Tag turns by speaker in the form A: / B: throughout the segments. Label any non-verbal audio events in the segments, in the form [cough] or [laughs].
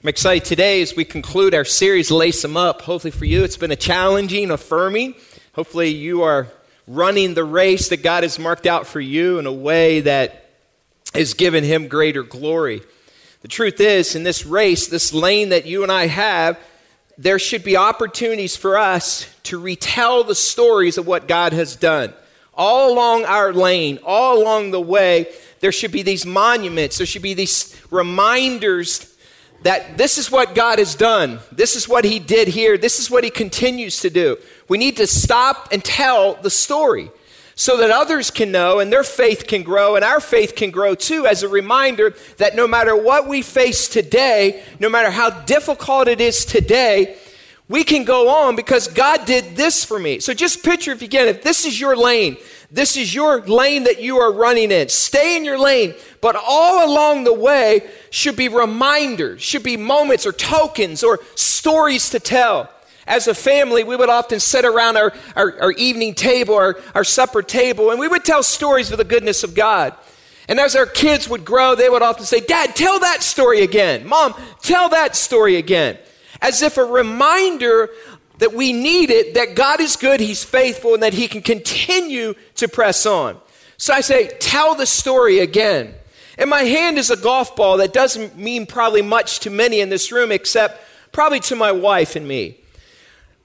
A: I'm excited today as we conclude our series, Lace 'Em Up. Hopefully, for you, it's been a challenging, affirming. Hopefully, you are running the race that God has marked out for you in a way that has given Him greater glory. The truth is, in this race, this lane that you and I have, there should be opportunities for us to retell the stories of what God has done. All along our lane, all along the way, there should be these monuments, there should be these reminders that this is what God has done. This is what He did here. This is what He continues to do. We need to stop and tell the story so that others can know and their faith can grow and our faith can grow too as a reminder that no matter what we face today, no matter how difficult it is today, we can go on because God did this for me. So just picture if you can, if this is your lane, this is your lane that you are running in. Stay in your lane, but all along the way should be reminders, should be moments or tokens or stories to tell. As a family, we would often sit around our, our, our evening table, our, our supper table, and we would tell stories of the goodness of God. And as our kids would grow, they would often say, Dad, tell that story again. Mom, tell that story again. As if a reminder that we need it, that God is good, He's faithful, and that He can continue to press on. So I say, tell the story again. And my hand is a golf ball that doesn't mean probably much to many in this room, except probably to my wife and me.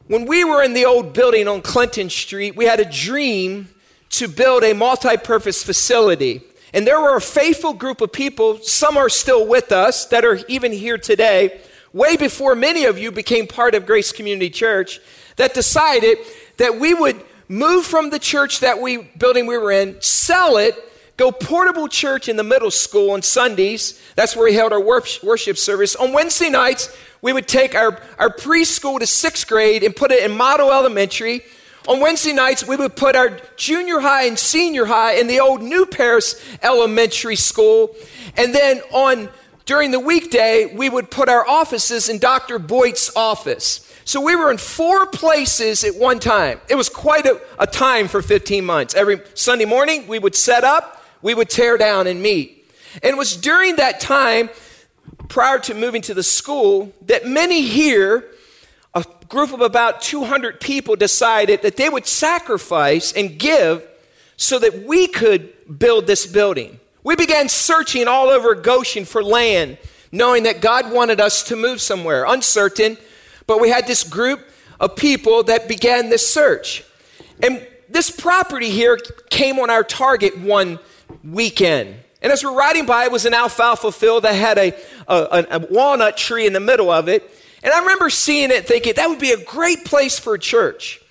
A: When we were in the old building on Clinton Street, we had a dream to build a multi purpose facility. And there were a faithful group of people, some are still with us, that are even here today, way before many of you became part of Grace Community Church, that decided that we would move from the church that we building we were in, sell it, go portable church in the middle school on Sundays. That's where we held our worship service. On Wednesday nights, we would take our, our preschool to sixth grade and put it in model elementary. On Wednesday nights, we would put our junior high and senior high in the old New Paris Elementary School. And then on during the weekday, we would put our offices in Dr. Boyd's office. So we were in four places at one time. It was quite a, a, time for 15 months. Every Sunday morning, we would set up, we would tear down and meet. And it was during that time, prior to moving to the school, that many here, a group of about 200 people, decided that they would sacrifice and give so that we could build this building. We began searching all over Goshen for land, knowing that God wanted us to move somewhere, uncertain, but we had this group of people that began this search. And this property here came on our target one weekend. And as we're riding by, it was an alfalfa field that had a, a, a walnut tree in the middle of it. And I remember seeing it thinking that would be a great place for a church.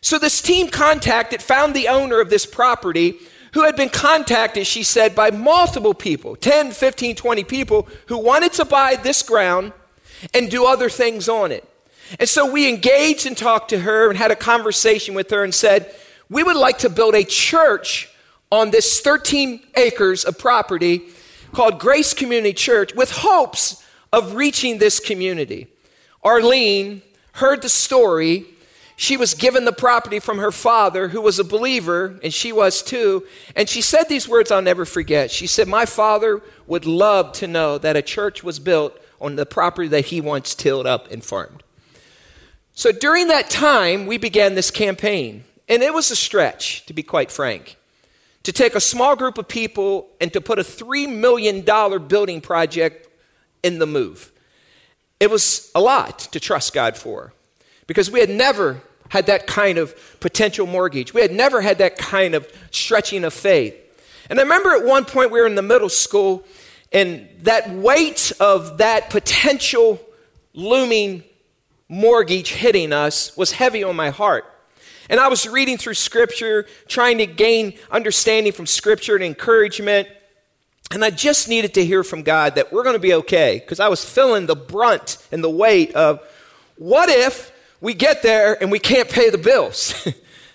A: So this team contacted, found the owner of this property, who had been contacted, she said, by multiple people 10, 15, 20 people who wanted to buy this ground and do other things on it. And so we engaged and talked to her and had a conversation with her and said, We would like to build a church on this 13 acres of property called Grace Community Church with hopes of reaching this community. Arlene heard the story she was given the property from her father, who was a believer, and she was too. And she said these words I'll never forget. She said, My father would love to know that a church was built on the property that he once tilled up and farmed. So during that time, we began this campaign. And it was a stretch, to be quite frank, to take a small group of people and to put a $3 million building project in the move. It was a lot to trust God for because we had never had that kind of potential mortgage. We had never had that kind of stretching of faith. And I remember at one point we were in the middle school, and that weight of that potential looming mortgage hitting us was heavy on my heart. And I was reading through scripture, trying to gain understanding from scripture and encouragement. And I just needed to hear from God that we're going to be okay because I was feeling the brunt and the weight of what if we get there and we can't pay the bills.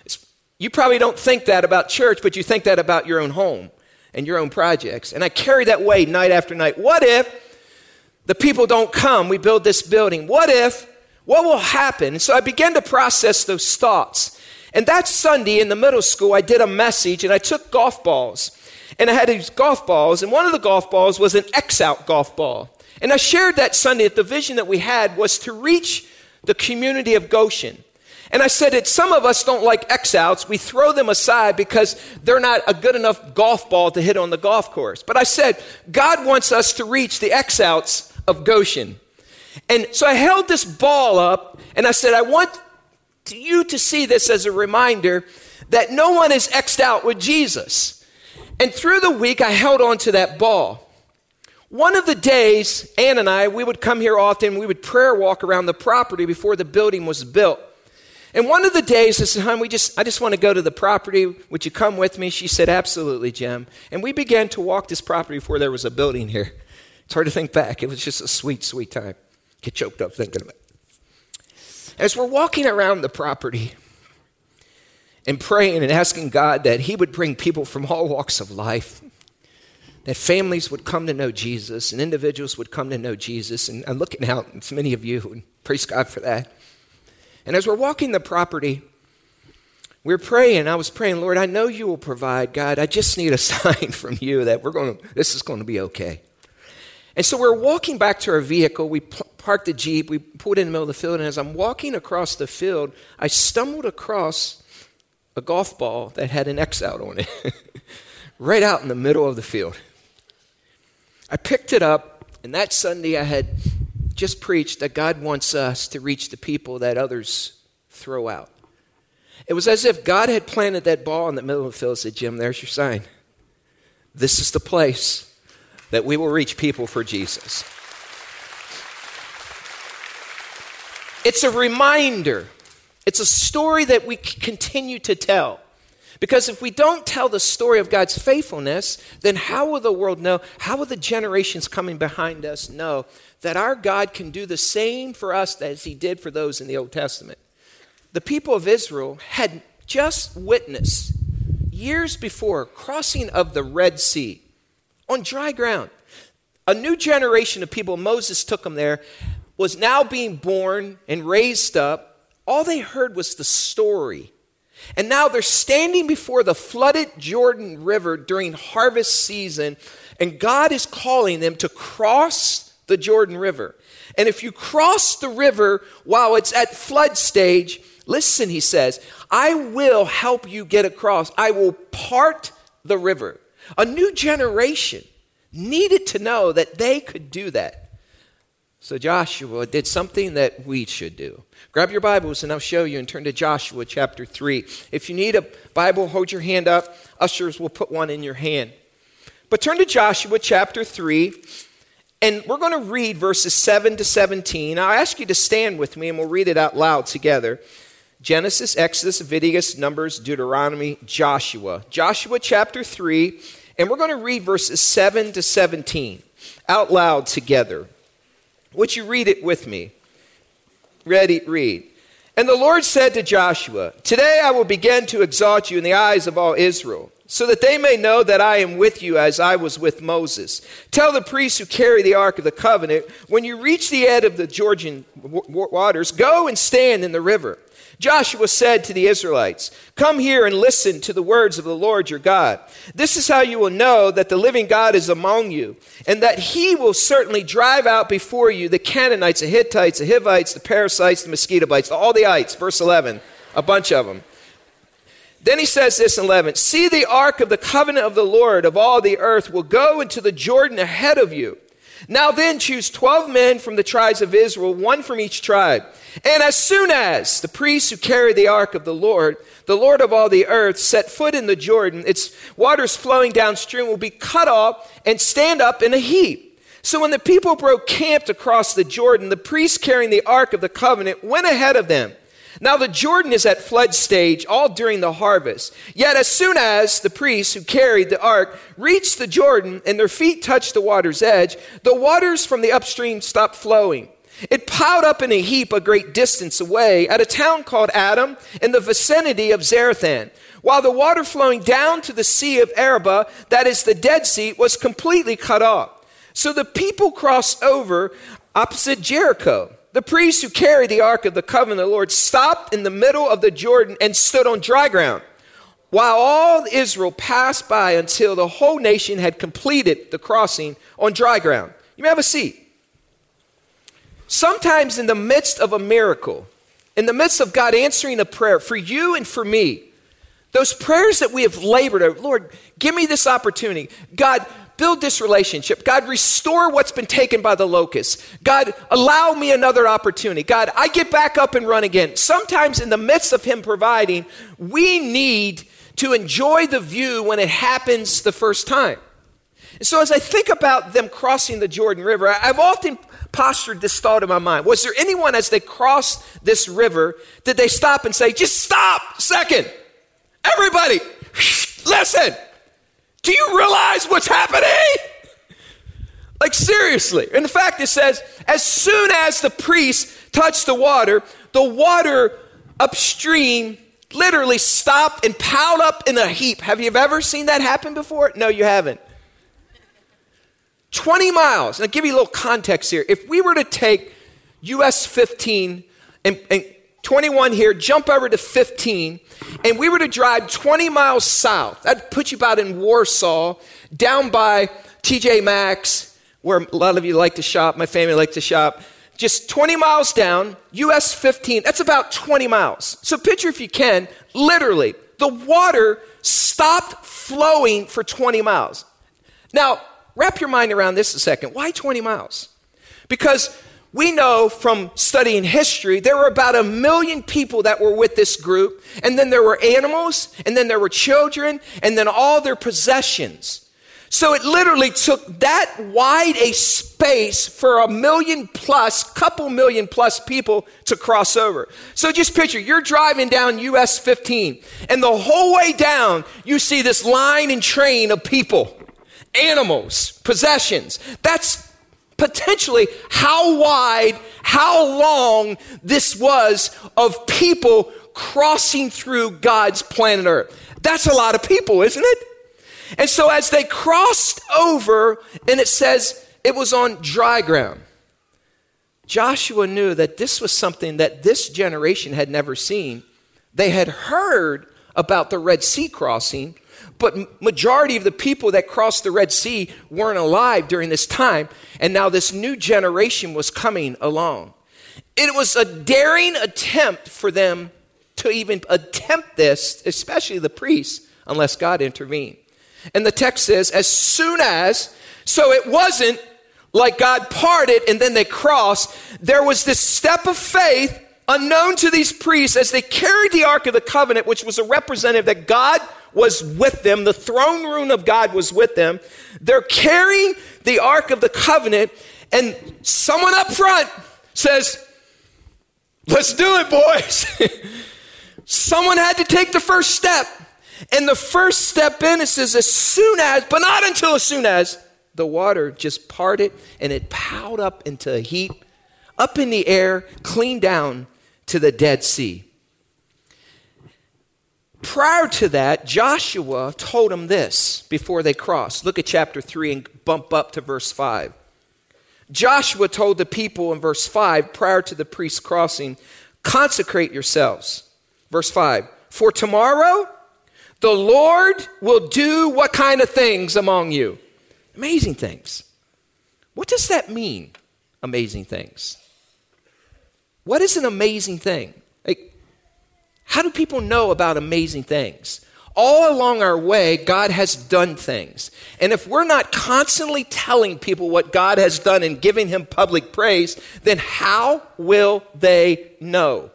A: [laughs] you probably don't think that about church, but you think that about your own home and your own projects. And I carry that weight night after night. What if the people don't come? We build this building. What if? What will happen? So I began to process those thoughts. And that Sunday in the middle school, I did a message and I took golf balls. And I had these golf balls, and one of the golf balls was an X out golf ball. And I shared that Sunday that the vision that we had was to reach the community of Goshen. And I said that some of us don't like X outs. We throw them aside because they're not a good enough golf ball to hit on the golf course. But I said, God wants us to reach the X outs of Goshen. And so I held this ball up and I said, I want you to see this as a reminder that no one is X'd out with Jesus. And through the week, I held on to that ball. One of the days, Ann and I, we would come here often. We would prayer walk around the property before the building was built. And one of the days, I said, "Hon, we just, I just want to go to the property. Would you come with me?" She said, "Absolutely, Jim." And we began to walk this property before there was a building here. It's hard to think back. It was just a sweet, sweet time. Get choked up thinking of it. As we're walking around the property and praying and asking God that He would bring people from all walks of life that families would come to know Jesus and individuals would come to know Jesus. And I'm looking out, it's many of you, and praise God for that. And as we're walking the property, we are praying. I was praying, Lord, I know you will provide. God, I just need a [laughs] sign from you that we're going to, this is going to be okay. And so we're walking back to our vehicle. We parked the Jeep. We pulled in the middle of the field. And as I'm walking across the field, I stumbled across a golf ball that had an X out on it, [laughs] right out in the middle of the field. I picked it up, and that Sunday I had just preached that God wants us to reach the people that others throw out. It was as if God had planted that ball in the middle of the field and said, Jim, there's your sign. This is the place that we will reach people for Jesus. It's a reminder, it's a story that we continue to tell. Because if we don't tell the story of God's faithfulness, then how will the world know? How will the generations coming behind us know that our God can do the same for us as he did for those in the Old Testament? The people of Israel had just witnessed years before crossing of the Red Sea on dry ground. A new generation of people, Moses took them there, was now being born and raised up. All they heard was the story and now they're standing before the flooded Jordan River during harvest season, and God is calling them to cross the Jordan River. And if you cross the river while it's at flood stage, listen, he says, I will help you get across. I will part the river. A new generation needed to know that they could do that. So Joshua did something that we should do. Grab your Bibles and I'll show you and turn to Joshua chapter 3. If you need a Bible, hold your hand up. Ushers will put one in your hand. But turn to Joshua chapter 3 and we're going to read verses 7 to 17. I'll ask you to stand with me and we'll read it out loud together. Genesis, Exodus, Leviticus, Numbers, Deuteronomy, Joshua. Joshua chapter 3, and we're going to read verses 7 to 17 out loud together. Would you read it with me? Ready, read. And the Lord said to Joshua, Today I will begin to exalt you in the eyes of all Israel, so that they may know that I am with you as I was with Moses. Tell the priests who carry the ark of the covenant, when you reach the edge of the Jordan waters, go and stand in the river. Joshua said to the Israelites, Come here and listen to the words of the Lord your God. This is how you will know that the living God is among you, and that he will certainly drive out before you the Canaanites, the Hittites, the Hivites, the Parasites, the Mosquito Bites, all the ites, verse 11, a bunch of them. Then he says this in 11 See, the ark of the covenant of the Lord of all the earth will go into the Jordan ahead of you. Now then, choose 12 men from the tribes of Israel, one from each tribe. And as soon as the priests who carry the ark of the Lord, the Lord of all the earth, set foot in the Jordan, its waters flowing downstream will be cut off and stand up in a heap. So when the people broke camp across the Jordan, the priests carrying the ark of the covenant went ahead of them. Now the Jordan is at flood stage all during the harvest. Yet as soon as the priests who carried the ark reached the Jordan and their feet touched the water's edge, the waters from the upstream stopped flowing. It piled up in a heap a great distance away at a town called Adam in the vicinity of Zarethan, while the water flowing down to the Sea of Arabah, that is the Dead Sea, was completely cut off. So the people crossed over opposite Jericho. The priests who carried the Ark of the Covenant of the Lord stopped in the middle of the Jordan and stood on dry ground, while all Israel passed by until the whole nation had completed the crossing on dry ground. You may have a seat. sometimes in the midst of a miracle, in the midst of God answering a prayer for you and for me, those prayers that we have labored over, Lord, give me this opportunity. God, build this relationship. God, restore what's been taken by the locusts. God, allow me another opportunity. God, I get back up and run again. Sometimes, in the midst of Him providing, we need to enjoy the view when it happens the first time. And so, as I think about them crossing the Jordan River, I've often postured this thought in my mind. Was there anyone as they crossed this river, did they stop and say, just stop, second? Everybody, [laughs] listen. Do you realize what's happening? Like, seriously. The fact it says, as soon as the priest touched the water, the water upstream literally stopped and piled up in a heap. Have you ever seen that happen before? No, you haven't. 20 miles. Now, give you a little context here. If we were to take US 15 and, and 21 here, jump over to 15, and we were to drive 20 miles south, that'd put you about in Warsaw, down by TJ Maxx, where a lot of you like to shop, my family like to shop. Just 20 miles down, US 15, that's about 20 miles. So picture if you can, literally, the water stopped flowing for 20 miles. Now, wrap your mind around this a second. Why 20 miles? Because we know from studying history, there were about a million people that were with this group, and then there were animals, and then there were children, and then all their possessions. So it literally took that wide a space for a million plus, couple million plus people to cross over. So just picture you're driving down US 15, and the whole way down, you see this line and train of people, animals, possessions. That's potentially how wide, how long this was of people crossing through God's planet Earth. That's a lot of people, isn't it? And so as they crossed over, and it says it was on dry ground, Joshua knew that this was something that this generation had never seen. They had heard about the Red Sea crossing, but majority of the people that crossed the Red Sea weren't alive during this time, and now this new generation was coming along. It was a daring attempt for them to even attempt this, especially the priests, unless God intervened. And the text says, as soon as, so it wasn't like God parted and then they crossed, there was this step of faith unknown to these priests as they carried the Ark of the Covenant, which was a representative that God was with them. The throne room of God was with them. They're carrying the Ark of the Covenant, and someone up front says, Let's do it, boys. [laughs] someone had to take the first step. And the first step in, it says, as soon as, but not until as soon as, the water just parted and it piled up into a heap, up in the air, clean down to the Dead Sea. Prior to that, Joshua told them this before they crossed. Look at chapter 3 and bump up to verse 5. Joshua told the people in verse 5, prior to the priest crossing, consecrate yourselves. Verse 5 For tomorrow the Lord will do what kind of things among you? Amazing things. What does that mean, amazing things? What is an amazing thing? How do people know about amazing things? All along our way, God has done things. And if we're not constantly telling people what God has done and giving Him public praise, then how will they know?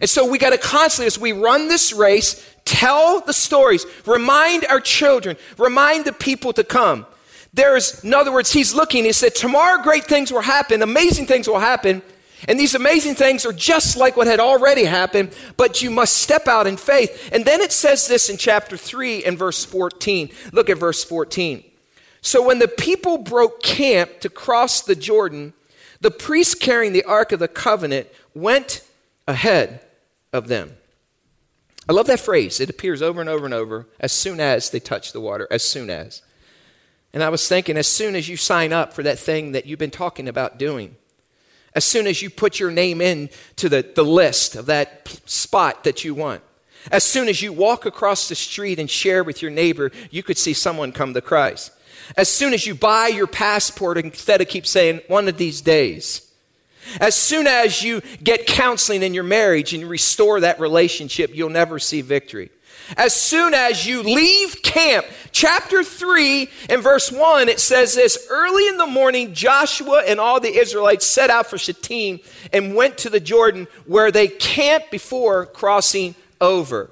A: And so we got to constantly, as we run this race, tell the stories, remind our children, remind the people to come. There's, in other words, He's looking, He said, Tomorrow great things will happen, amazing things will happen. And these amazing things are just like what had already happened, but you must step out in faith. And then it says this in chapter 3 and verse 14. Look at verse 14. So when the people broke camp to cross the Jordan, the priests carrying the Ark of the Covenant went ahead of them. I love that phrase. It appears over and over and over as soon as they touch the water, as soon as. And I was thinking, as soon as you sign up for that thing that you've been talking about doing, as soon as you put your name in to the, the list of that spot that you want. As soon as you walk across the street and share with your neighbor, you could see someone come to Christ. As soon as you buy your passport instead of keep saying, one of these days. As soon as you get counseling in your marriage and restore that relationship, you'll never see victory. As soon as you leave camp, chapter 3 and verse 1, it says this Early in the morning, Joshua and all the Israelites set out for Shittim and went to the Jordan where they camped before crossing over.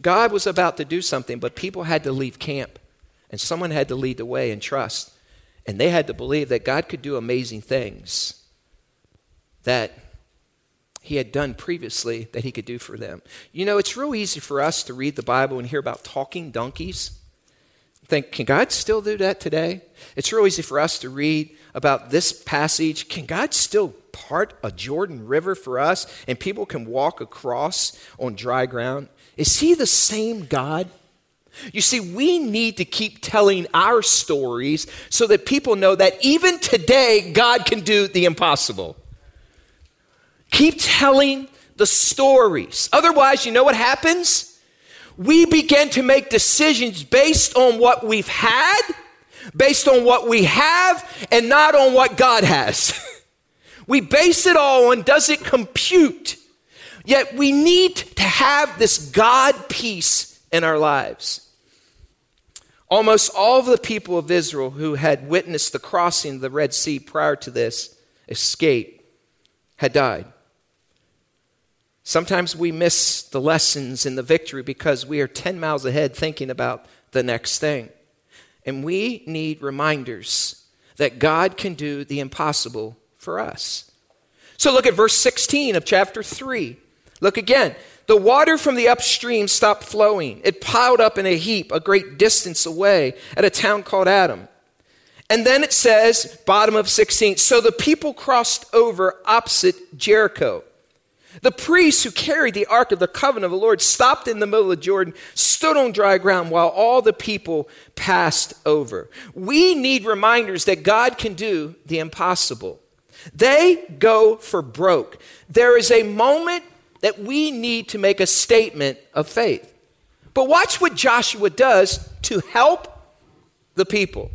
A: God was about to do something, but people had to leave camp, and someone had to lead the way and trust. And they had to believe that God could do amazing things that he had done previously that he could do for them. You know, it's real easy for us to read the Bible and hear about talking donkeys. Think, can God still do that today? It's real easy for us to read about this passage. Can God still part a Jordan River for us and people can walk across on dry ground? Is he the same God? You see, we need to keep telling our stories so that people know that even today, God can do the impossible. Keep telling the stories. Otherwise, you know what happens? We begin to make decisions based on what we've had, based on what we have, and not on what God has. [laughs] we base it all on does it compute? Yet we need to have this God peace in our lives. Almost all of the people of Israel who had witnessed the crossing of the Red Sea prior to this escape had died. Sometimes we miss the lessons in the victory because we are 10 miles ahead thinking about the next thing. And we need reminders that God can do the impossible for us. So look at verse 16 of chapter 3. Look again. The water from the upstream stopped flowing. It piled up in a heap a great distance away at a town called Adam. And then it says, bottom of 16, so the people crossed over opposite Jericho. The priests who carried the ark of the covenant of the Lord stopped in the middle of Jordan, stood on dry ground while all the people passed over. We need reminders that God can do the impossible. They go for broke. There is a moment that we need to make a statement of faith. But watch what Joshua does to help the people.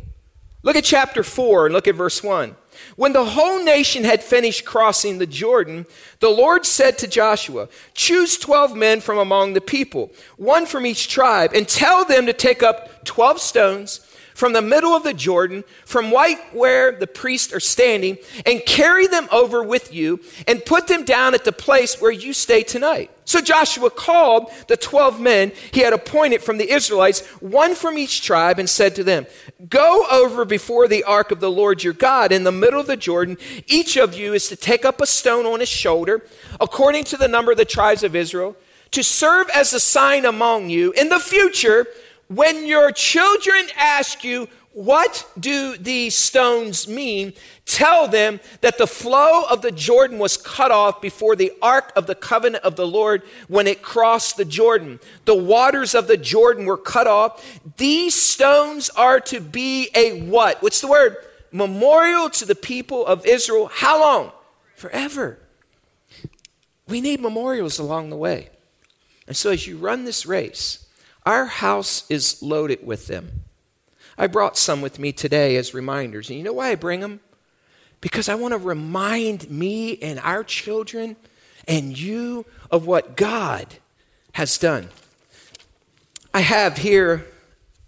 A: Look at chapter 4 and look at verse 1. When the whole nation had finished crossing the Jordan, the Lord said to Joshua, Choose 12 men from among the people, one from each tribe, and tell them to take up 12 stones from the middle of the Jordan, from right where the priests are standing, and carry them over with you and put them down at the place where you stay tonight. So Joshua called the 12 men he had appointed from the Israelites, one from each tribe, and said to them, Go over before the ark of the Lord your God in the middle of the Jordan. Each of you is to take up a stone on his shoulder, according to the number of the tribes of Israel, to serve as a sign among you in the future when your children ask you, what do these stones mean? Tell them that the flow of the Jordan was cut off before the ark of the covenant of the Lord when it crossed the Jordan. The waters of the Jordan were cut off. These stones are to be a what? What's the word? Memorial to the people of Israel. How long? Forever. We need memorials along the way. And so as you run this race, our house is loaded with them. I brought some with me today as reminders. And you know why I bring them? Because I want to remind me and our children and you of what God has done. I have here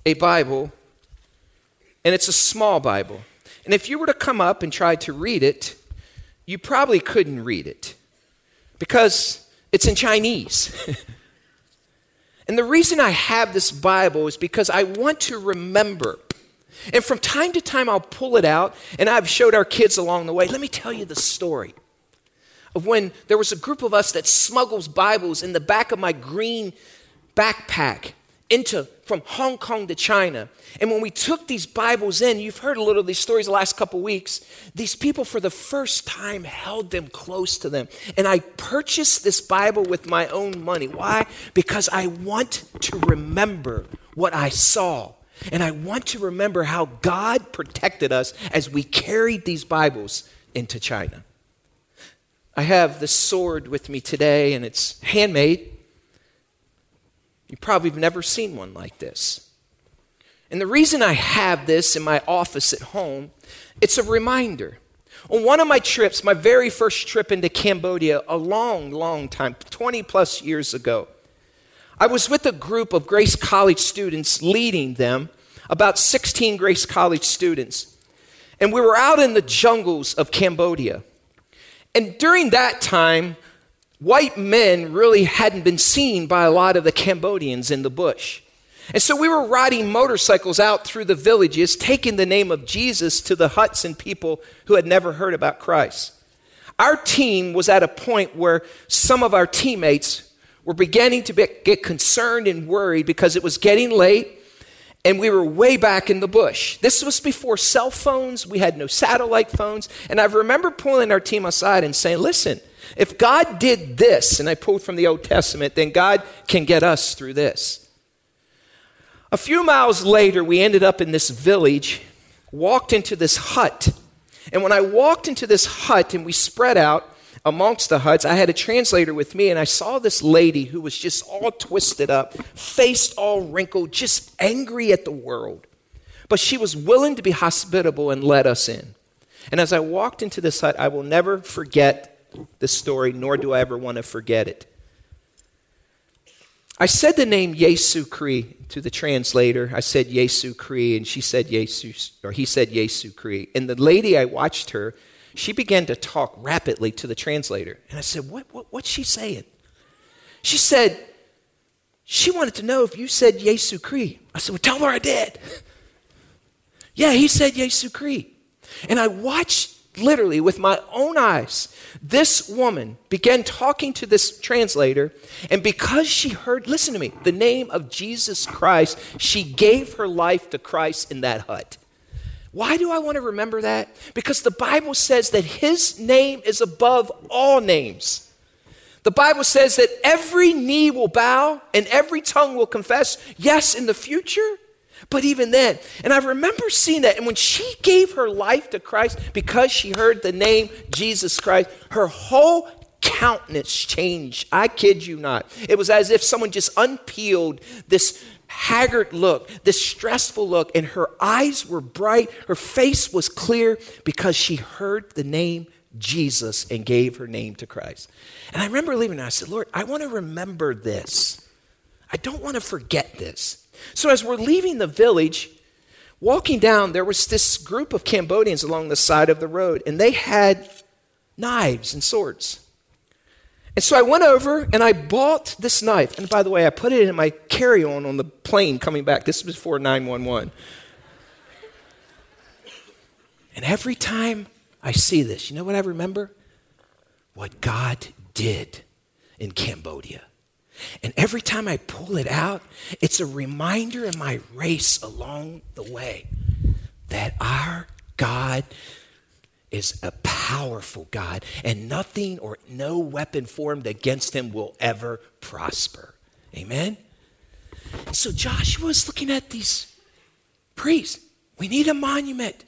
A: a Bible, and it's a small Bible. And if you were to come up and try to read it, you probably couldn't read it because it's in Chinese. [laughs] And the reason I have this Bible is because I want to remember. And from time to time, I'll pull it out, and I've showed our kids along the way. Let me tell you the story of when there was a group of us that smuggles Bibles in the back of my green backpack into from Hong Kong to China. And when we took these Bibles in, you've heard a little of these stories the last couple weeks. These people, for the first time, held them close to them. And I purchased this Bible with my own money. Why? Because I want to remember what I saw. And I want to remember how God protected us as we carried these Bibles into China. I have this sword with me today, and it's handmade. You probably have never seen one like this. And the reason I have this in my office at home, it's a reminder. On one of my trips, my very first trip into Cambodia, a long, long time, 20 plus years ago, I was with a group of Grace College students leading them, about 16 Grace College students. And we were out in the jungles of Cambodia. And during that time, white men really hadn't been seen by a lot of the Cambodians in the bush. And so we were riding motorcycles out through the villages, taking the name of Jesus to the huts and people who had never heard about Christ. Our team was at a point where some of our teammates were beginning to be, get concerned and worried because it was getting late and we were way back in the bush. This was before cell phones, we had no satellite phones. And I remember pulling our team aside and saying, Listen, if God did this, and I pulled from the Old Testament, then God can get us through this. A few miles later, we ended up in this village, walked into this hut. And when I walked into this hut and we spread out amongst the huts, I had a translator with me, and I saw this lady who was just all twisted up, face all wrinkled, just angry at the world. But she was willing to be hospitable and let us in. And as I walked into this hut, I will never forget this story, nor do I ever want to forget it. I said the name Yesu Cree to the translator. I said Yesu Cree, and she said Yesu, or he said Yesu Cree. And the lady, I watched her, she began to talk rapidly to the translator. And I said, what, what, What's she saying? She said, She wanted to know if you said Yesu Cree. I said, Well, tell her I did. [laughs] yeah, he said Yesu Cree. And I watched literally with my own eyes, this woman began talking to this translator, and because she heard, listen to me, the name of Jesus Christ, she gave her life to Christ in that hut. Why do I want to remember that? Because the Bible says that his name is above all names. The Bible says that every knee will bow and every tongue will confess, yes, in the future, but even then, and I remember seeing that, and when she gave her life to Christ because she heard the name Jesus Christ, her whole countenance changed. I kid you not. It was as if someone just unpeeled this haggard look, this stressful look, and her eyes were bright, her face was clear because she heard the name Jesus and gave her name to Christ. And I remember leaving and I said, Lord, I want to remember this. I don't want to forget this. So as we're leaving the village, walking down, there was this group of Cambodians along the side of the road, and they had knives and swords. And so I went over and I bought this knife. And by the way, I put it in my carry on on the plane coming back. This was before 911. And every time I see this, you know what I remember? What God did in Cambodia. And every time I pull it out, it's a reminder in my race along the way that our God is a powerful God, and nothing or no weapon formed against him will ever prosper. Amen? So Joshua is looking at these priests. We need a monument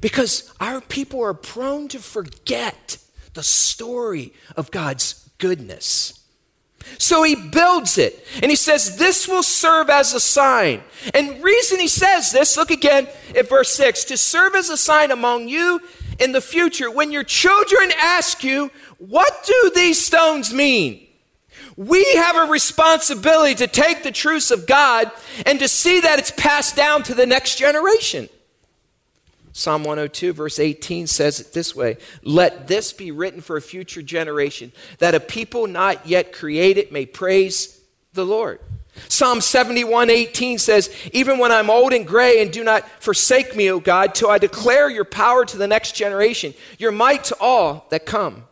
A: because our people are prone to forget the story of God's goodness. So he builds it and he says, This will serve as a sign. And reason he says this, look again at verse 6 to serve as a sign among you in the future when your children ask you, What do these stones mean? We have a responsibility to take the truths of God and to see that it's passed down to the next generation. Psalm 102, verse 18 says it this way Let this be written for a future generation, that a people not yet created may praise the Lord. Psalm 71, 18 says, Even when I'm old and gray, and do not forsake me, O God, till I declare your power to the next generation, your might to all that come.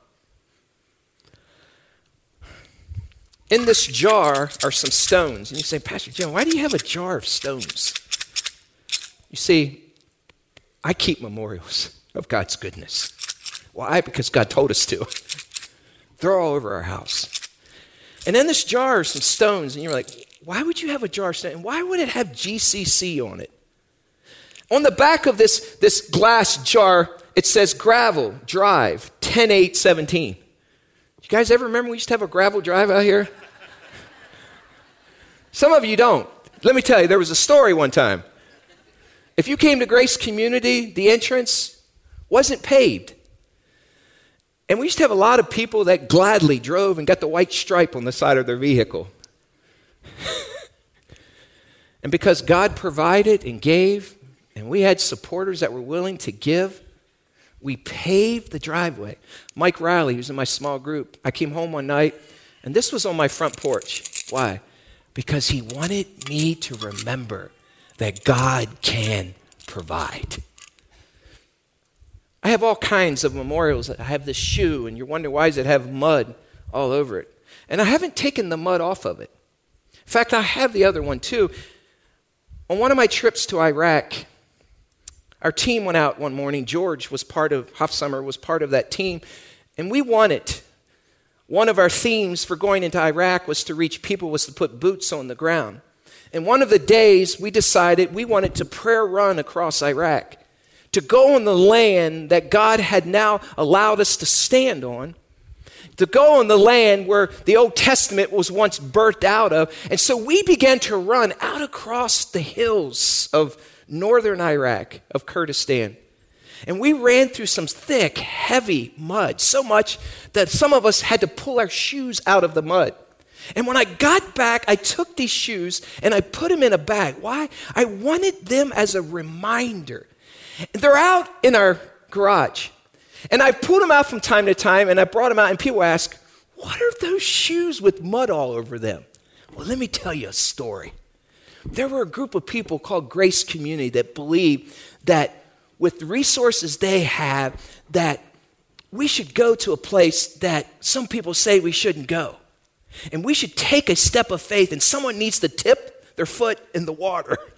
A: In this jar are some stones. And you say, Pastor Jim, why do you have a jar of stones? You see, I keep memorials of God's goodness. Why? Because God told us to. They're all over our house. And in this jar are some stones, and you're like, why would you have a jar of stones? And why would it have GCC on it? On the back of this, this glass jar, it says gravel drive 10 8 17. You guys ever remember we used to have a gravel drive out here? Some of you don't. Let me tell you, there was a story one time. If you came to Grace Community, the entrance wasn't paved. And we used to have a lot of people that gladly drove and got the white stripe on the side of their vehicle. And because God provided and gave, and we had supporters that were willing to give, we paved the driveway. Mike Riley, who's in my small group, I came home one night, and this was on my front porch. Why? Because he wanted me to remember that God can provide. I have all kinds of memorials. I have this shoe, and you're wondering why does it have mud all over it? And I haven't taken the mud off of it. In fact, I have the other one too. On one of my trips to Iraq, our team went out one morning. George was part of, Hofsummer was part of that team, and we wanted. One of our themes for going into Iraq was to reach people, was to put boots on the ground. And one of the days we decided we wanted to prayer run across Iraq to go on the land that God had now allowed us to stand on, to go on the land where the Old Testament was once birthed out of. And so we began to run out across the hills of northern Iraq, of Kurdistan. And we ran through some thick, heavy mud, so much that some of us had to pull our shoes out of the mud. And when I got back, I took these shoes and I put them in a bag. Why? I wanted them as a reminder they're out in our garage. And I've pulled them out from time to time, and I brought them out, and people ask, What are those shoes with mud all over them? Well, let me tell you a story. There were a group of people called Grace Community that believed that with the resources they have, that we should go to a place that some people say we shouldn't go. And we should take a step of faith, and someone needs to tip their foot in the water. [laughs]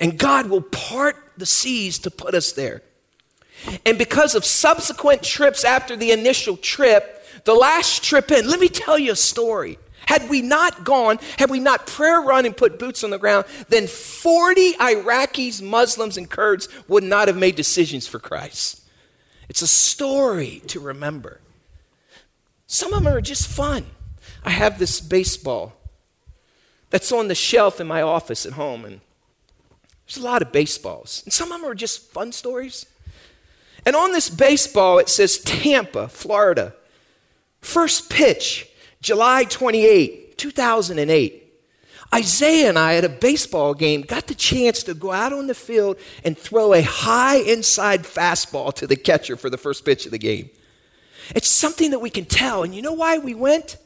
A: And God will part the seas to put us there. And because of subsequent trips after the initial trip, the last trip in, let me tell you a story. Had we not gone, had we not prayer run and put boots on the ground, then 40 Iraqis, Muslims, and Kurds would not have made decisions for Christ. It's a story to remember. Some of them are just fun. I have this baseball that's on the shelf in my office at home, and there's a lot of baseballs, and some of them are just fun stories. And on this baseball, it says Tampa, Florida. First pitch, July 28, 2008. Isaiah and I at a baseball game got the chance to go out on the field and throw a high inside fastball to the catcher for the first pitch of the game. It's something that we can tell. And you know why we went?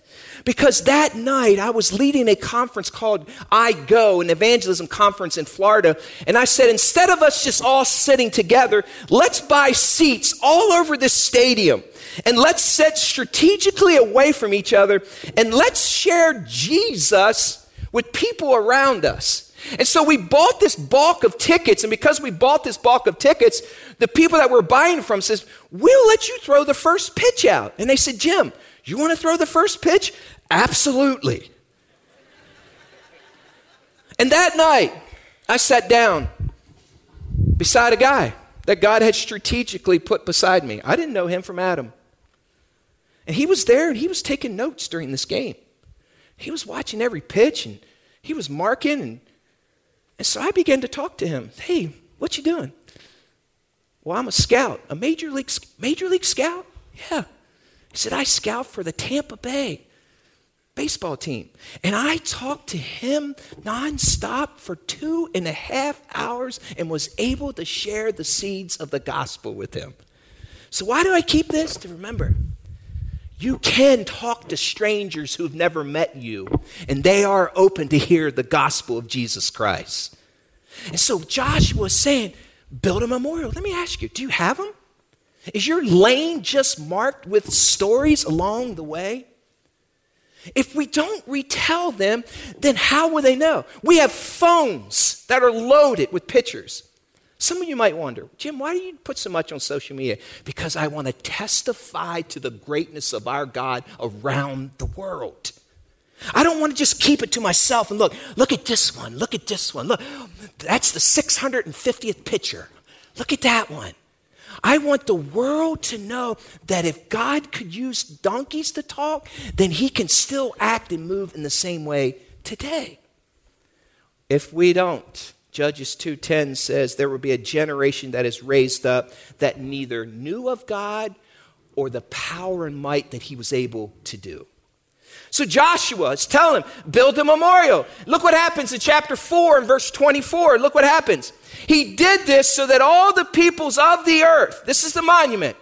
A: Because that night I was leading a conference called I Go, an evangelism conference in Florida. And I said, instead of us just all sitting together, let's buy seats all over this stadium. And let's sit strategically away from each other. And let's share Jesus with people around us. And so we bought this bulk of tickets, and because we bought this bulk of tickets, the people that we're buying from says, "We'll let you throw the first pitch out." And they said, "Jim, you want to throw the first pitch? Absolutely. And that night, I sat down beside a guy that God had strategically put beside me. I didn't know him from Adam. And he was there and he was taking notes during this game. He was watching every pitch and he was marking and, and so I began to talk to him. Hey, what you doing? Well, I'm a scout, a major league major league scout. Yeah. He said, I scout for the Tampa Bay baseball team. And I talked to him nonstop for two and a half hours and was able to share the seeds of the gospel with him. So, why do I keep this? To remember, you can talk to strangers who've never met you, and they are open to hear the gospel of Jesus Christ. And so, Joshua is saying, build a memorial. Let me ask you, do you have them? Is your lane just marked with stories along the way? If we don't retell them, then how will they know? We have phones that are loaded with pictures. Some of you might wonder, Jim, why do you put so much on social media? Because I want to testify to the greatness of our God around the world. I don't want to just keep it to myself and look, look at this one, look at this one. Look, that's the 650th picture. Look at that one. I want the world to know that if God could use donkeys to talk, then he can still act and move in the same way today. If we don't, Judges 2:10 says there will be a generation that is raised up that neither knew of God or the power and might that he was able to do. So Joshua is telling him, build a memorial. Look what happens in chapter 4 and verse 24. Look what happens. He did this so that all the peoples of the earth, this is the monument,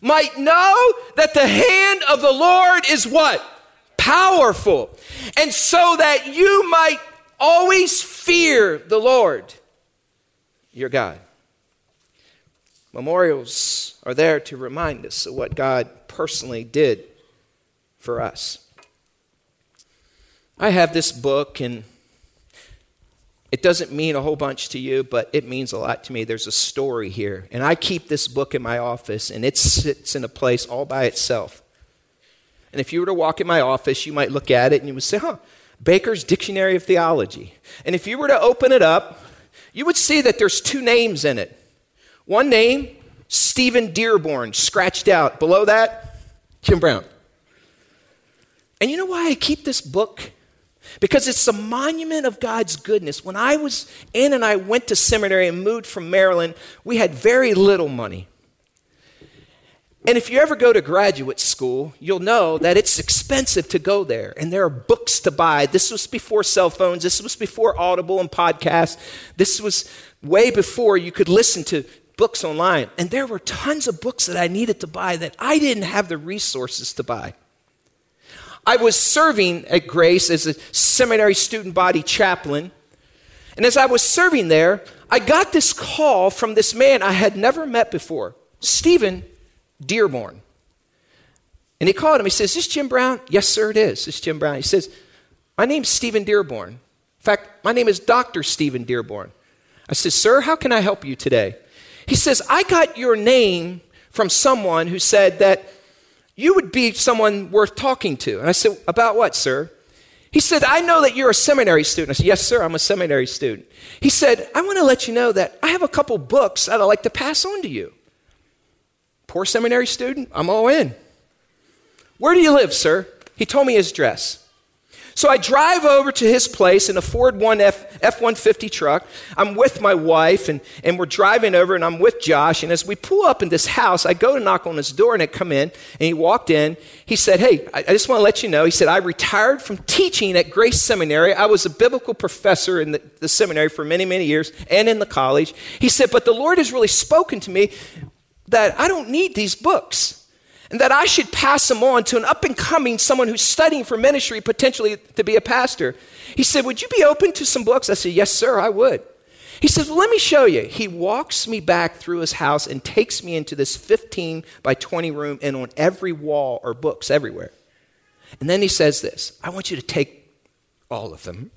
A: might know that the hand of the Lord is what? Powerful. And so that you might always fear the Lord, your God. Memorials are there to remind us of what God personally did for us. I have this book, and it doesn't mean a whole bunch to you, but it means a lot to me. There's a story here. And I keep this book in my office, and it sits in a place all by itself. And if you were to walk in my office, you might look at it and you would say, huh, Baker's Dictionary of Theology. And if you were to open it up, you would see that there's two names in it. One name, Stephen Dearborn, scratched out. Below that, Jim Brown. And you know why I keep this book because it's a monument of God's goodness. When I was, Ann and I went to seminary and moved from Maryland, we had very little money. And if you ever go to graduate school, you'll know that it's expensive to go there, and there are books to buy. This was before cell phones, this was before Audible and podcasts, this was way before you could listen to books online. And there were tons of books that I needed to buy that I didn't have the resources to buy. I was serving at Grace as a seminary student body chaplain. And as I was serving there, I got this call from this man I had never met before, Stephen Dearborn. And he called him. He says, Is this Jim Brown? Yes, sir, it is. This is Jim Brown. He says, My name's Stephen Dearborn. In fact, my name is Dr. Stephen Dearborn. I said, Sir, how can I help you today? He says, I got your name from someone who said that you would be someone worth talking to. And I said, About what, sir? He said, I know that you're a seminary student. I said, Yes, sir, I'm a seminary student. He said, I want to let you know that I have a couple books that I'd like to pass on to you. Poor seminary student, I'm all in. Where do you live, sir? He told me his address. So I drive over to his place in a Ford 1 F 150 truck. I'm with my wife, and, and we're driving over, and I'm with Josh. And as we pull up in this house, I go to knock on his door, and I come in, and he walked in. He said, Hey, I, I just want to let you know. He said, I retired from teaching at Grace Seminary. I was a biblical professor in the, the seminary for many, many years and in the college. He said, But the Lord has really spoken to me that I don't need these books and that I should pass them on to an up and coming someone who's studying for ministry, potentially to be a pastor. He said, Would you be open to some books? I said, Yes, sir, I would. He says, Well, let me show you. He walks me back through his house and takes me into this 15 by 20 room, and on every wall are books everywhere. And then he says this I want you to take all of them.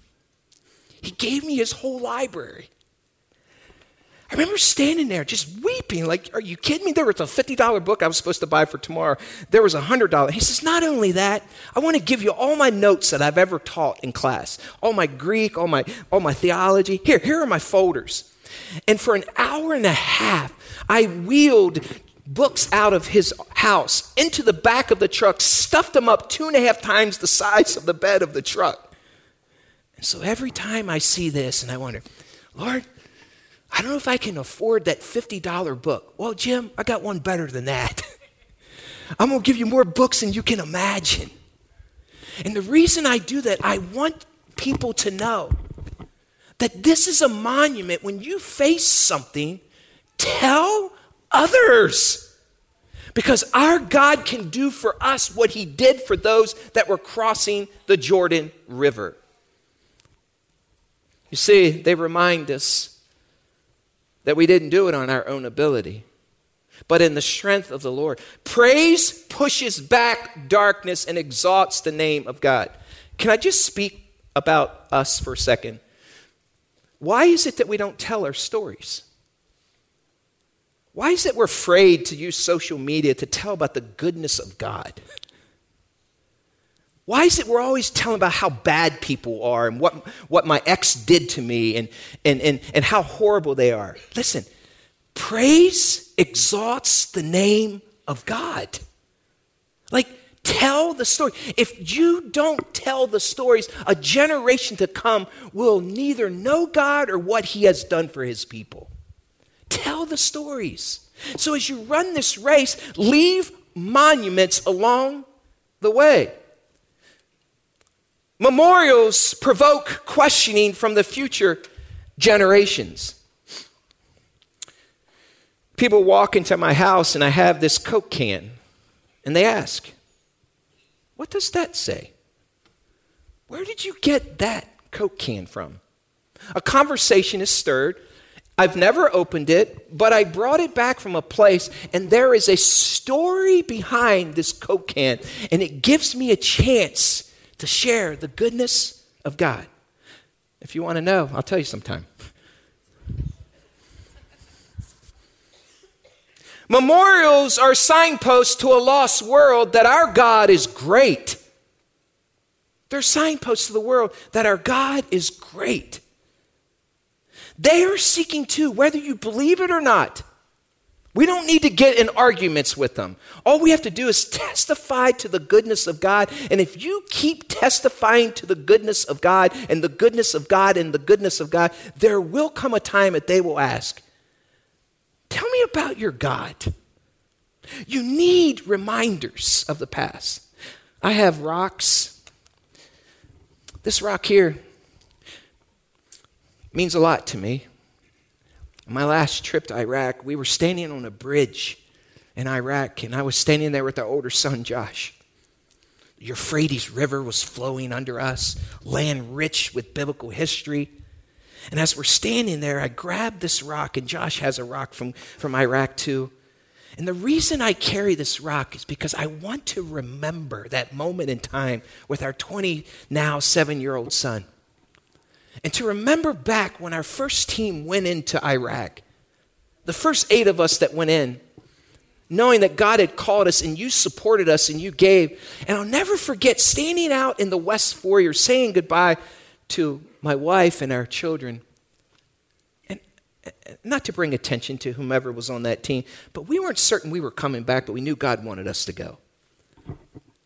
A: He gave me his whole library. I remember standing there just weeping, like, are you kidding me? There was a $50 book I was supposed to buy for tomorrow. There was a $100. He says, not only that, I want to give you all my notes that I've ever taught in class, all my Greek, all my, all my theology. Here, here are my folders. And for an hour and a half, I wheeled books out of his house into the back of the truck, stuffed them up two and a half times the size of the bed of the truck. And so every time I see this, and I wonder, Lord, I don't know if I can afford that $50 book. Well, Jim, I got one better than that. [laughs] I'm going to give you more books than you can imagine. And the reason I do that, I want people to know that this is a monument. When you face something, tell others. Because our God can do for us what he did for those that were crossing the Jordan River. You see, they remind us that we didn't do it on our own ability, but in the strength of the Lord. Praise pushes back darkness and exalts the name of God. Can I just speak about us for a second? Why is it that we don't tell our stories? Why is it we're afraid to use social media to tell about the goodness of God? Why is it we're always telling about how bad people are and what, what my ex did to me and, and, and, and how horrible they are? Listen, praise exalts the name of God. Like, tell the story. If you don't tell the stories, a generation to come will neither know God or what He has done for His people. Tell the stories. So as you run this race, leave monuments along the way. Memorials provoke questioning from the future generations. People walk into my house and I have this Coke can, and they ask, What does that say? Where did you get that Coke can from? A conversation is stirred. I've never opened it, but I brought it back from a place, and there is a story behind this Coke can, and it gives me a chance to share the goodness of God. If you want to know, I'll tell you sometime. Memorials are signposts to a lost world that our God is great. They're signposts to the world that our God is great. They are seeking to, whether you believe it or not. We don't need to get in arguments with them. All we have to do is testify to the goodness of God. And if you keep testifying to the goodness of God and the goodness of God and the goodness of God, there will come a time that they will ask, Tell me about your God. You need reminders of the past. I have rocks. This rock here means a lot to me. My last trip to Iraq, we were standing on a bridge in Iraq, and I was standing there with our older son, Josh. The Euphrates River was flowing under us, land rich with biblical history. And as we're standing there, I grabbed this rock, and Josh has a rock from, from Iraq too. And the reason I carry this rock is because I want to remember that moment in time with our 20, now seven year old son. And to remember back when our first team went into Iraq, the first eight of us that went in, knowing that God had called us and you supported us and you gave. And I'll never forget standing out in the West Foyer saying goodbye to my wife and our children. And not to bring attention to whomever was on that team, but we weren't certain we were coming back, but we knew God wanted us to go.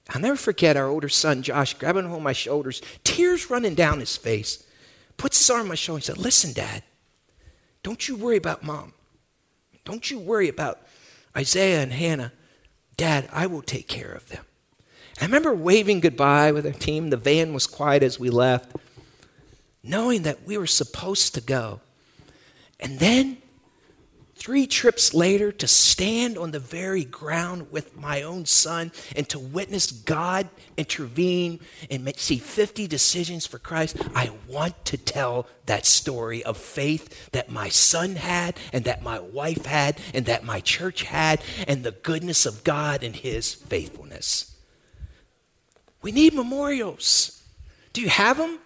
A: I'll never forget our older son, Josh, grabbing hold of my shoulders, tears running down his face, puts his arm on my shoulder and said, Listen, Dad, don't you worry about mom. Don't you worry about Isaiah and Hannah. Dad, I will take care of them. I remember waving goodbye with our team. The van was quiet as we left knowing that we were supposed to go. And then, three trips later, to stand on the very ground with my own son and to witness God intervene and see 50 decisions for Christ, I want to tell that story of faith that my son had and that my wife had and that my church had and the goodness of God and his faithfulness. We need memorials. Do you have them?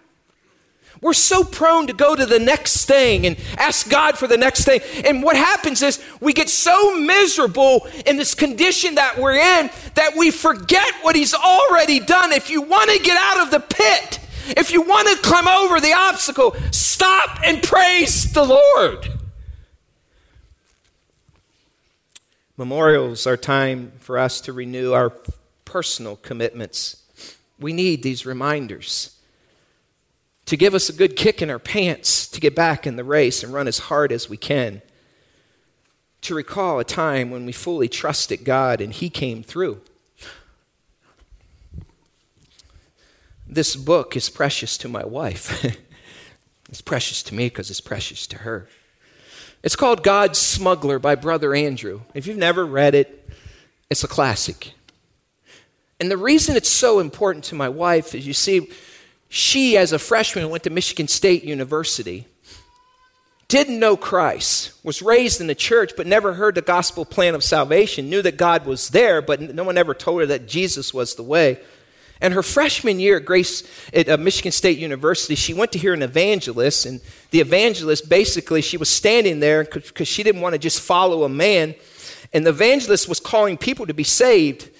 A: We're so prone to go to the next thing and ask God for the next thing. And what happens is we get so miserable in this condition that we're in that we forget what He's already done. If you want to get out of the pit, if you want to climb over the obstacle, stop and praise the Lord. Memorials are time for us to renew our personal commitments. We need these reminders to give us a good kick in our pants to get back in the race and run as hard as we can. To recall a time when we fully trusted God and He came through. This book is precious to my wife. [laughs] it's precious to me because it's precious to her. It's called God's Smuggler by Brother Andrew. If you've never read it, it's a classic. And the reason it's so important to my wife is you see, she, as a freshman, went to Michigan State University, didn't know Christ, was raised in the church, but never heard the gospel plan of salvation, knew that God was there, but no one ever told her that Jesus was the way. And her freshman year at Grace at uh, Michigan State University, she went to hear an evangelist, and the evangelist basically she was standing there because she didn't want to just follow a man, and the evangelist was calling people to be saved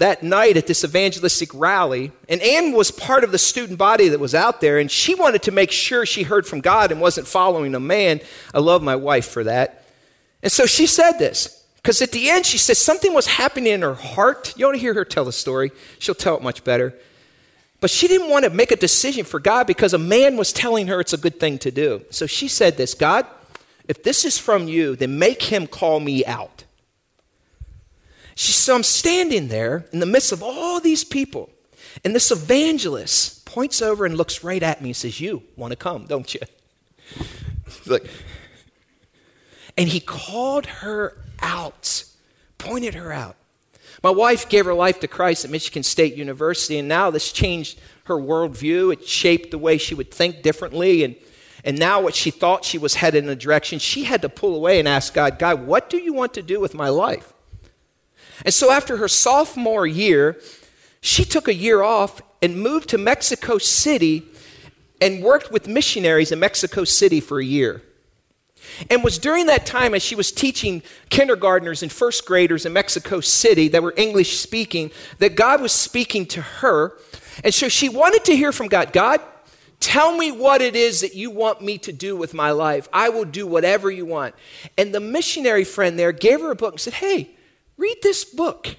A: that night at this evangelistic rally, and Anne was part of the student body that was out there, and she wanted to make sure she heard from God and wasn't following a man. I love my wife for that. And so she said this, because at the end she says something was happening in her heart. You want to hear her tell the story, she'll tell it much better. But she didn't want to make a decision for God because a man was telling her it's a good thing to do. So she said this God, if this is from you, then make him call me out. She, so I'm standing there in the midst of all these people, and this evangelist points over and looks right at me and says, You want to come, don't you? [laughs] Look. And he called her out, pointed her out. My wife gave her life to Christ at Michigan State University, and now this changed her worldview. It shaped the way she would think differently. And, and now, what she thought she was headed in a direction, she had to pull away and ask God, God, what do you want to do with my life? And so, after her sophomore year, she took a year off and moved to Mexico City and worked with missionaries in Mexico City for a year. And was during that time, as she was teaching kindergartners and first graders in Mexico City that were English speaking, that God was speaking to her. And so she wanted to hear from God God, tell me what it is that you want me to do with my life. I will do whatever you want. And the missionary friend there gave her a book and said, Hey, read this book.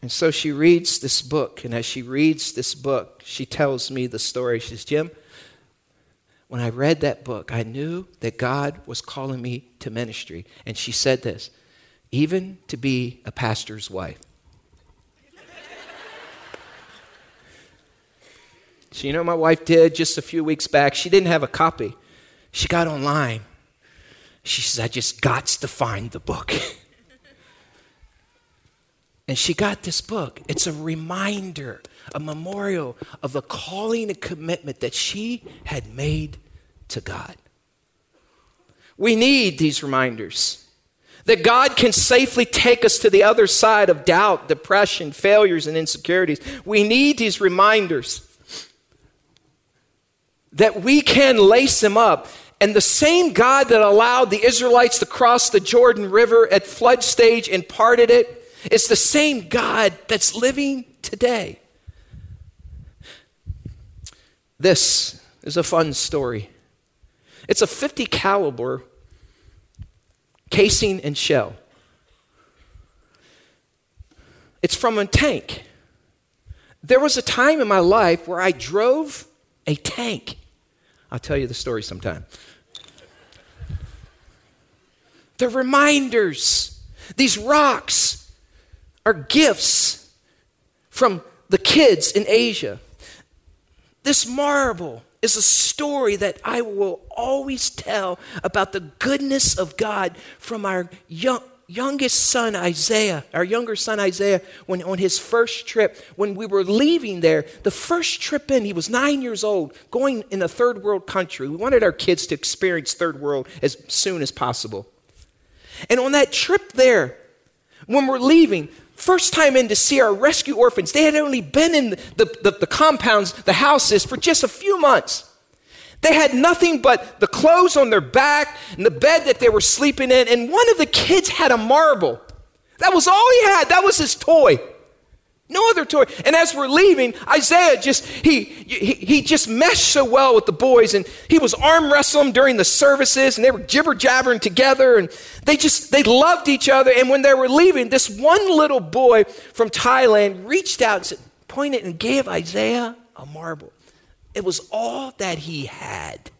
A: and so she reads this book. And as she reads this book, she tells me the story. She says, Jim, when I read that book, I knew that God was calling me to ministry. And she said this even to be a pastor's wife. [laughs] so, you know, my wife did just a few weeks back. She didn't have a copy, she got online. She says, I just got to find the book. [laughs] and she got this book. It's a reminder, a memorial of the calling and commitment that she had made to God. We need these reminders that God can safely take us to the other side of doubt, depression, failures, and insecurities. We need these reminders that we can lace them up. And the same God that allowed the Israelites to cross the Jordan River at flood stage and parted it is the same God that's living today. This is a fun story. It's a 50 caliber casing and shell. It's from a tank. There was a time in my life where I drove a tank. I'll tell you the story sometime. The reminders, these rocks are gifts from the kids in Asia. This marble is a story that I will always tell about the goodness of God from our young, youngest son Isaiah, our younger son Isaiah, when on his first trip, when we were leaving there, the first trip in, he was nine years old, going in a third world country. We wanted our kids to experience third world as soon as possible. And on that trip there, when we're leaving, First time in to see our rescue orphans. They had only been in the, the, the, compounds, the houses, for just a few months. They had nothing but the clothes on their back and the bed that they were sleeping in. And one of the kids had a marble. That was all he had. That was his toy. No other toy. And as we're leaving, Isaiah just he, he he just meshed so well with the boys, and he was arm wrestling during the services, and they were jibber jabbering together, and they just they loved each other. And when they were leaving, this one little boy from Thailand reached out and said, pointed and gave Isaiah a marble. It was all that he had.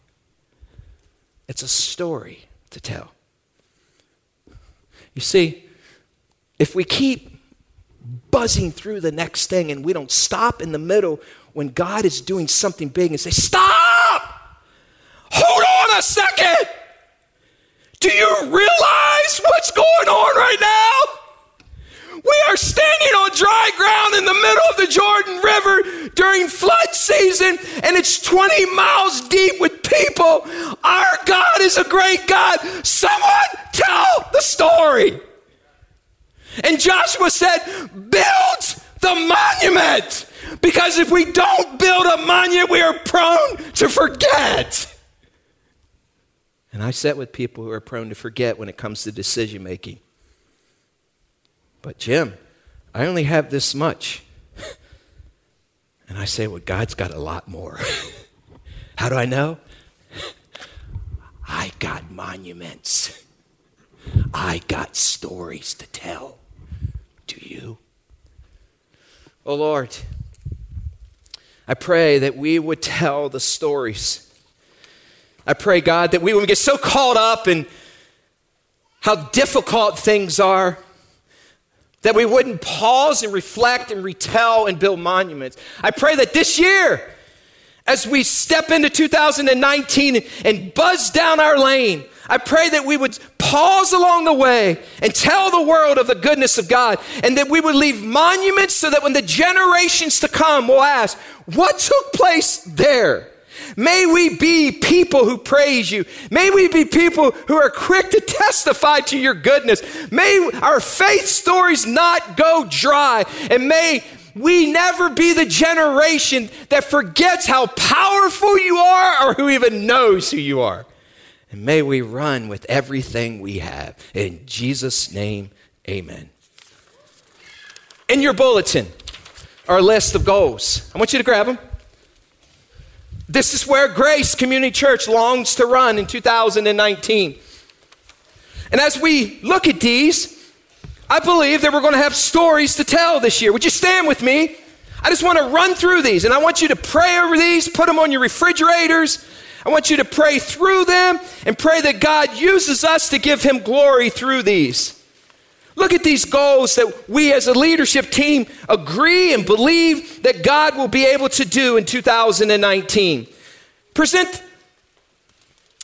A: It's a story to tell. You see, if we keep buzzing through the next thing and we don't stop in the middle when God is doing something big and say, Stop! Hold on a second! Do you realize what's going on right now? We are standing on dry ground in the middle of the Jordan River during flood season, and it's 20 miles deep with people. Our God is a great God. Someone tell the story. And Joshua said, Build the monument. Because if we don't build a monument, we are prone to forget. And I sit with people who are prone to forget when it comes to decision making. But, Jim, I only have this much. And I say, Well, God's got a lot more. [laughs] How do I know? I got monuments, I got stories to tell to you. Oh Lord, I pray that we would tell the stories. I pray, God, that we would get so caught up in how difficult things are, that we wouldn't pause and reflect and retell and build monuments. I pray that this year, as we step into 2019 and buzz down our lane, I pray that we would pause along the way and tell the world of the goodness of God, and that we would leave monuments so that when the generations to come will ask, What took place there? May we be people who praise you. May we be people who are quick to testify to your goodness. May our faith stories not go dry. And may we never be the generation that forgets how powerful you are or who even knows who you are. And may we run with everything we have. In Jesus' name, amen. In your bulletin our list of goals. I want you to grab them. This is where Grace Community Church longs to run in 2019. And as we look at these, I believe that we're going to have stories to tell this year. Would you stand with me? I just want to run through these and I want you to pray over these, put them on your refrigerators. I want you to pray through them and pray that God uses us to give Him glory through these. Look at these goals that we as a leadership team agree and believe that God will be able to do in 2019. Present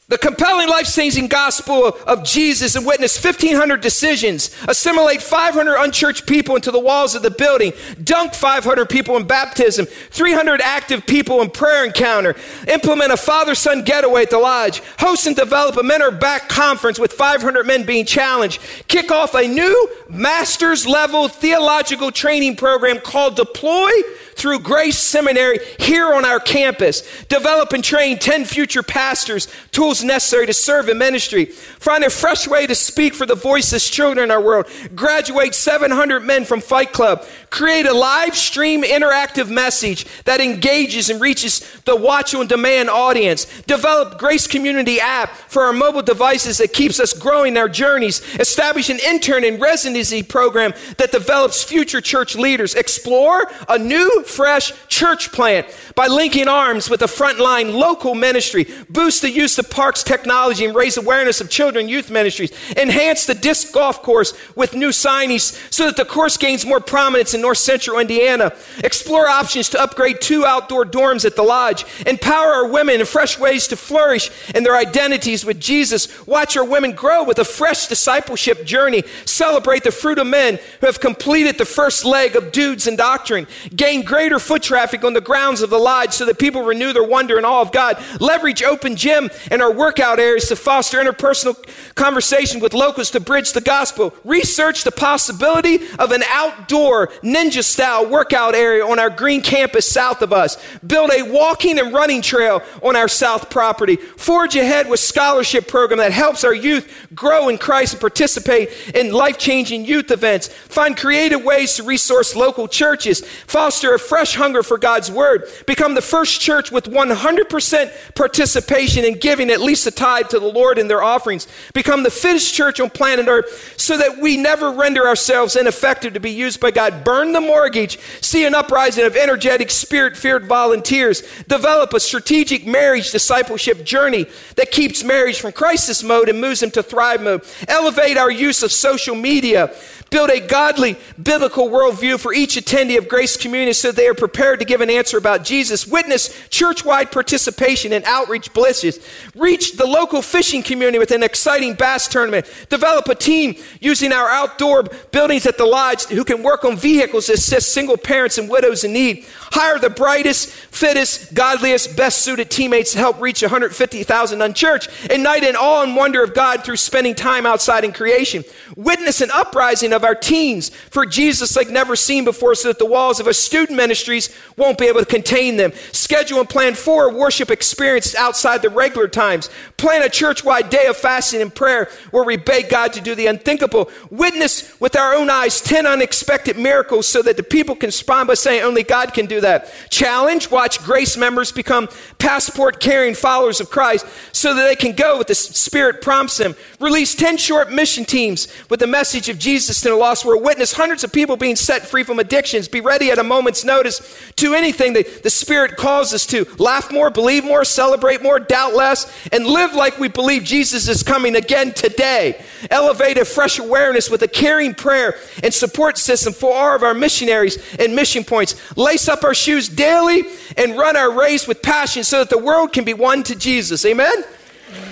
A: the compelling life changing gospel of Jesus and witness 1,500 decisions, assimilate 500 unchurched people into the walls of the building, dunk 500 people in baptism, 300 active people in prayer encounter, implement a father son getaway at the lodge, host and develop a men are back conference with 500 men being challenged, kick off a new master's level theological training program called Deploy through Grace Seminary here on our campus. Develop and train 10 future pastors, tools necessary to serve in ministry. Find a fresh way to speak for the voiceless children in our world. Graduate 700 men from Fight Club. Create a live stream interactive message that engages and reaches the watch on demand audience. Develop Grace Community app for our mobile devices that keeps us growing our journeys. Establish an intern and residency program that develops future church leaders. Explore a new fresh church plant by linking arms with a frontline local ministry, boost the use of parks technology and raise awareness of children youth ministries, enhance the disc golf course with new signage so that the course gains more prominence in north central Indiana, explore options to upgrade two outdoor dorms at the lodge, empower our women in fresh ways to flourish in their identities with Jesus, watch our women grow with a fresh discipleship journey, celebrate the fruit of men who have completed the first leg of dudes and doctrine, gain greater foot traffic on the grounds of the lodge so that people renew their wonder and awe of God. Leverage open gym and our workout areas to foster interpersonal conversation with locals to bridge the gospel. Research the possibility of an outdoor ninja style workout area on our green campus south of us. Build a walking and running trail on our south property. Forge ahead with scholarship program that helps our youth grow in Christ and participate in life-changing youth events. Find creative ways to resource local churches. Foster a fresh hunger for God's word. Become the first church with 100% participation in giving at least a tithe to the Lord in their offerings. Become the fittest church on planet earth so that we never render ourselves ineffective to be used by God. Burn the mortgage. See an uprising of energetic, spirit-feared volunteers. Develop a strategic marriage discipleship journey that keeps marriage from crisis mode and moves them to thrive mode. Elevate our use of social media Build a godly, biblical worldview for each attendee of Grace Community so they are prepared to give an answer about Jesus. Witness church-wide participation in outreach blisses. Reach the local fishing community with an exciting bass tournament. Develop a team using our outdoor buildings at the lodge who can work on vehicles to assist single parents and widows in need. Hire the brightest, fittest, godliest, best suited teammates to help reach 150,000 unchurched. Ignite an awe and wonder of God through spending time outside in creation. Witness an uprising of our teens for Jesus like never seen before so that the walls of our student ministries won't be able to contain them. Schedule and plan four worship experiences outside the regular times. Plan a church-wide day of fasting and prayer where we beg God to do the unthinkable. Witness with our own eyes 10 unexpected miracles so that the people can respond by saying only God can do that. Challenge, watch grace members become passport carrying followers of Christ so that they can go with the Spirit prompts them. Release 10 short mission teams with the message of Jesus in a lost world. Witness hundreds of people being set free from addictions. Be ready at a moment's notice to anything that the Spirit calls us to. Laugh more, believe more, celebrate more, doubt less, and live like we believe Jesus is coming again today. Elevate a fresh awareness with a caring prayer and support system for all of our missionaries and mission points. Lace up our shoes daily and run our race with passion so that the world can be won to Jesus. Amen?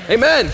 A: Amen.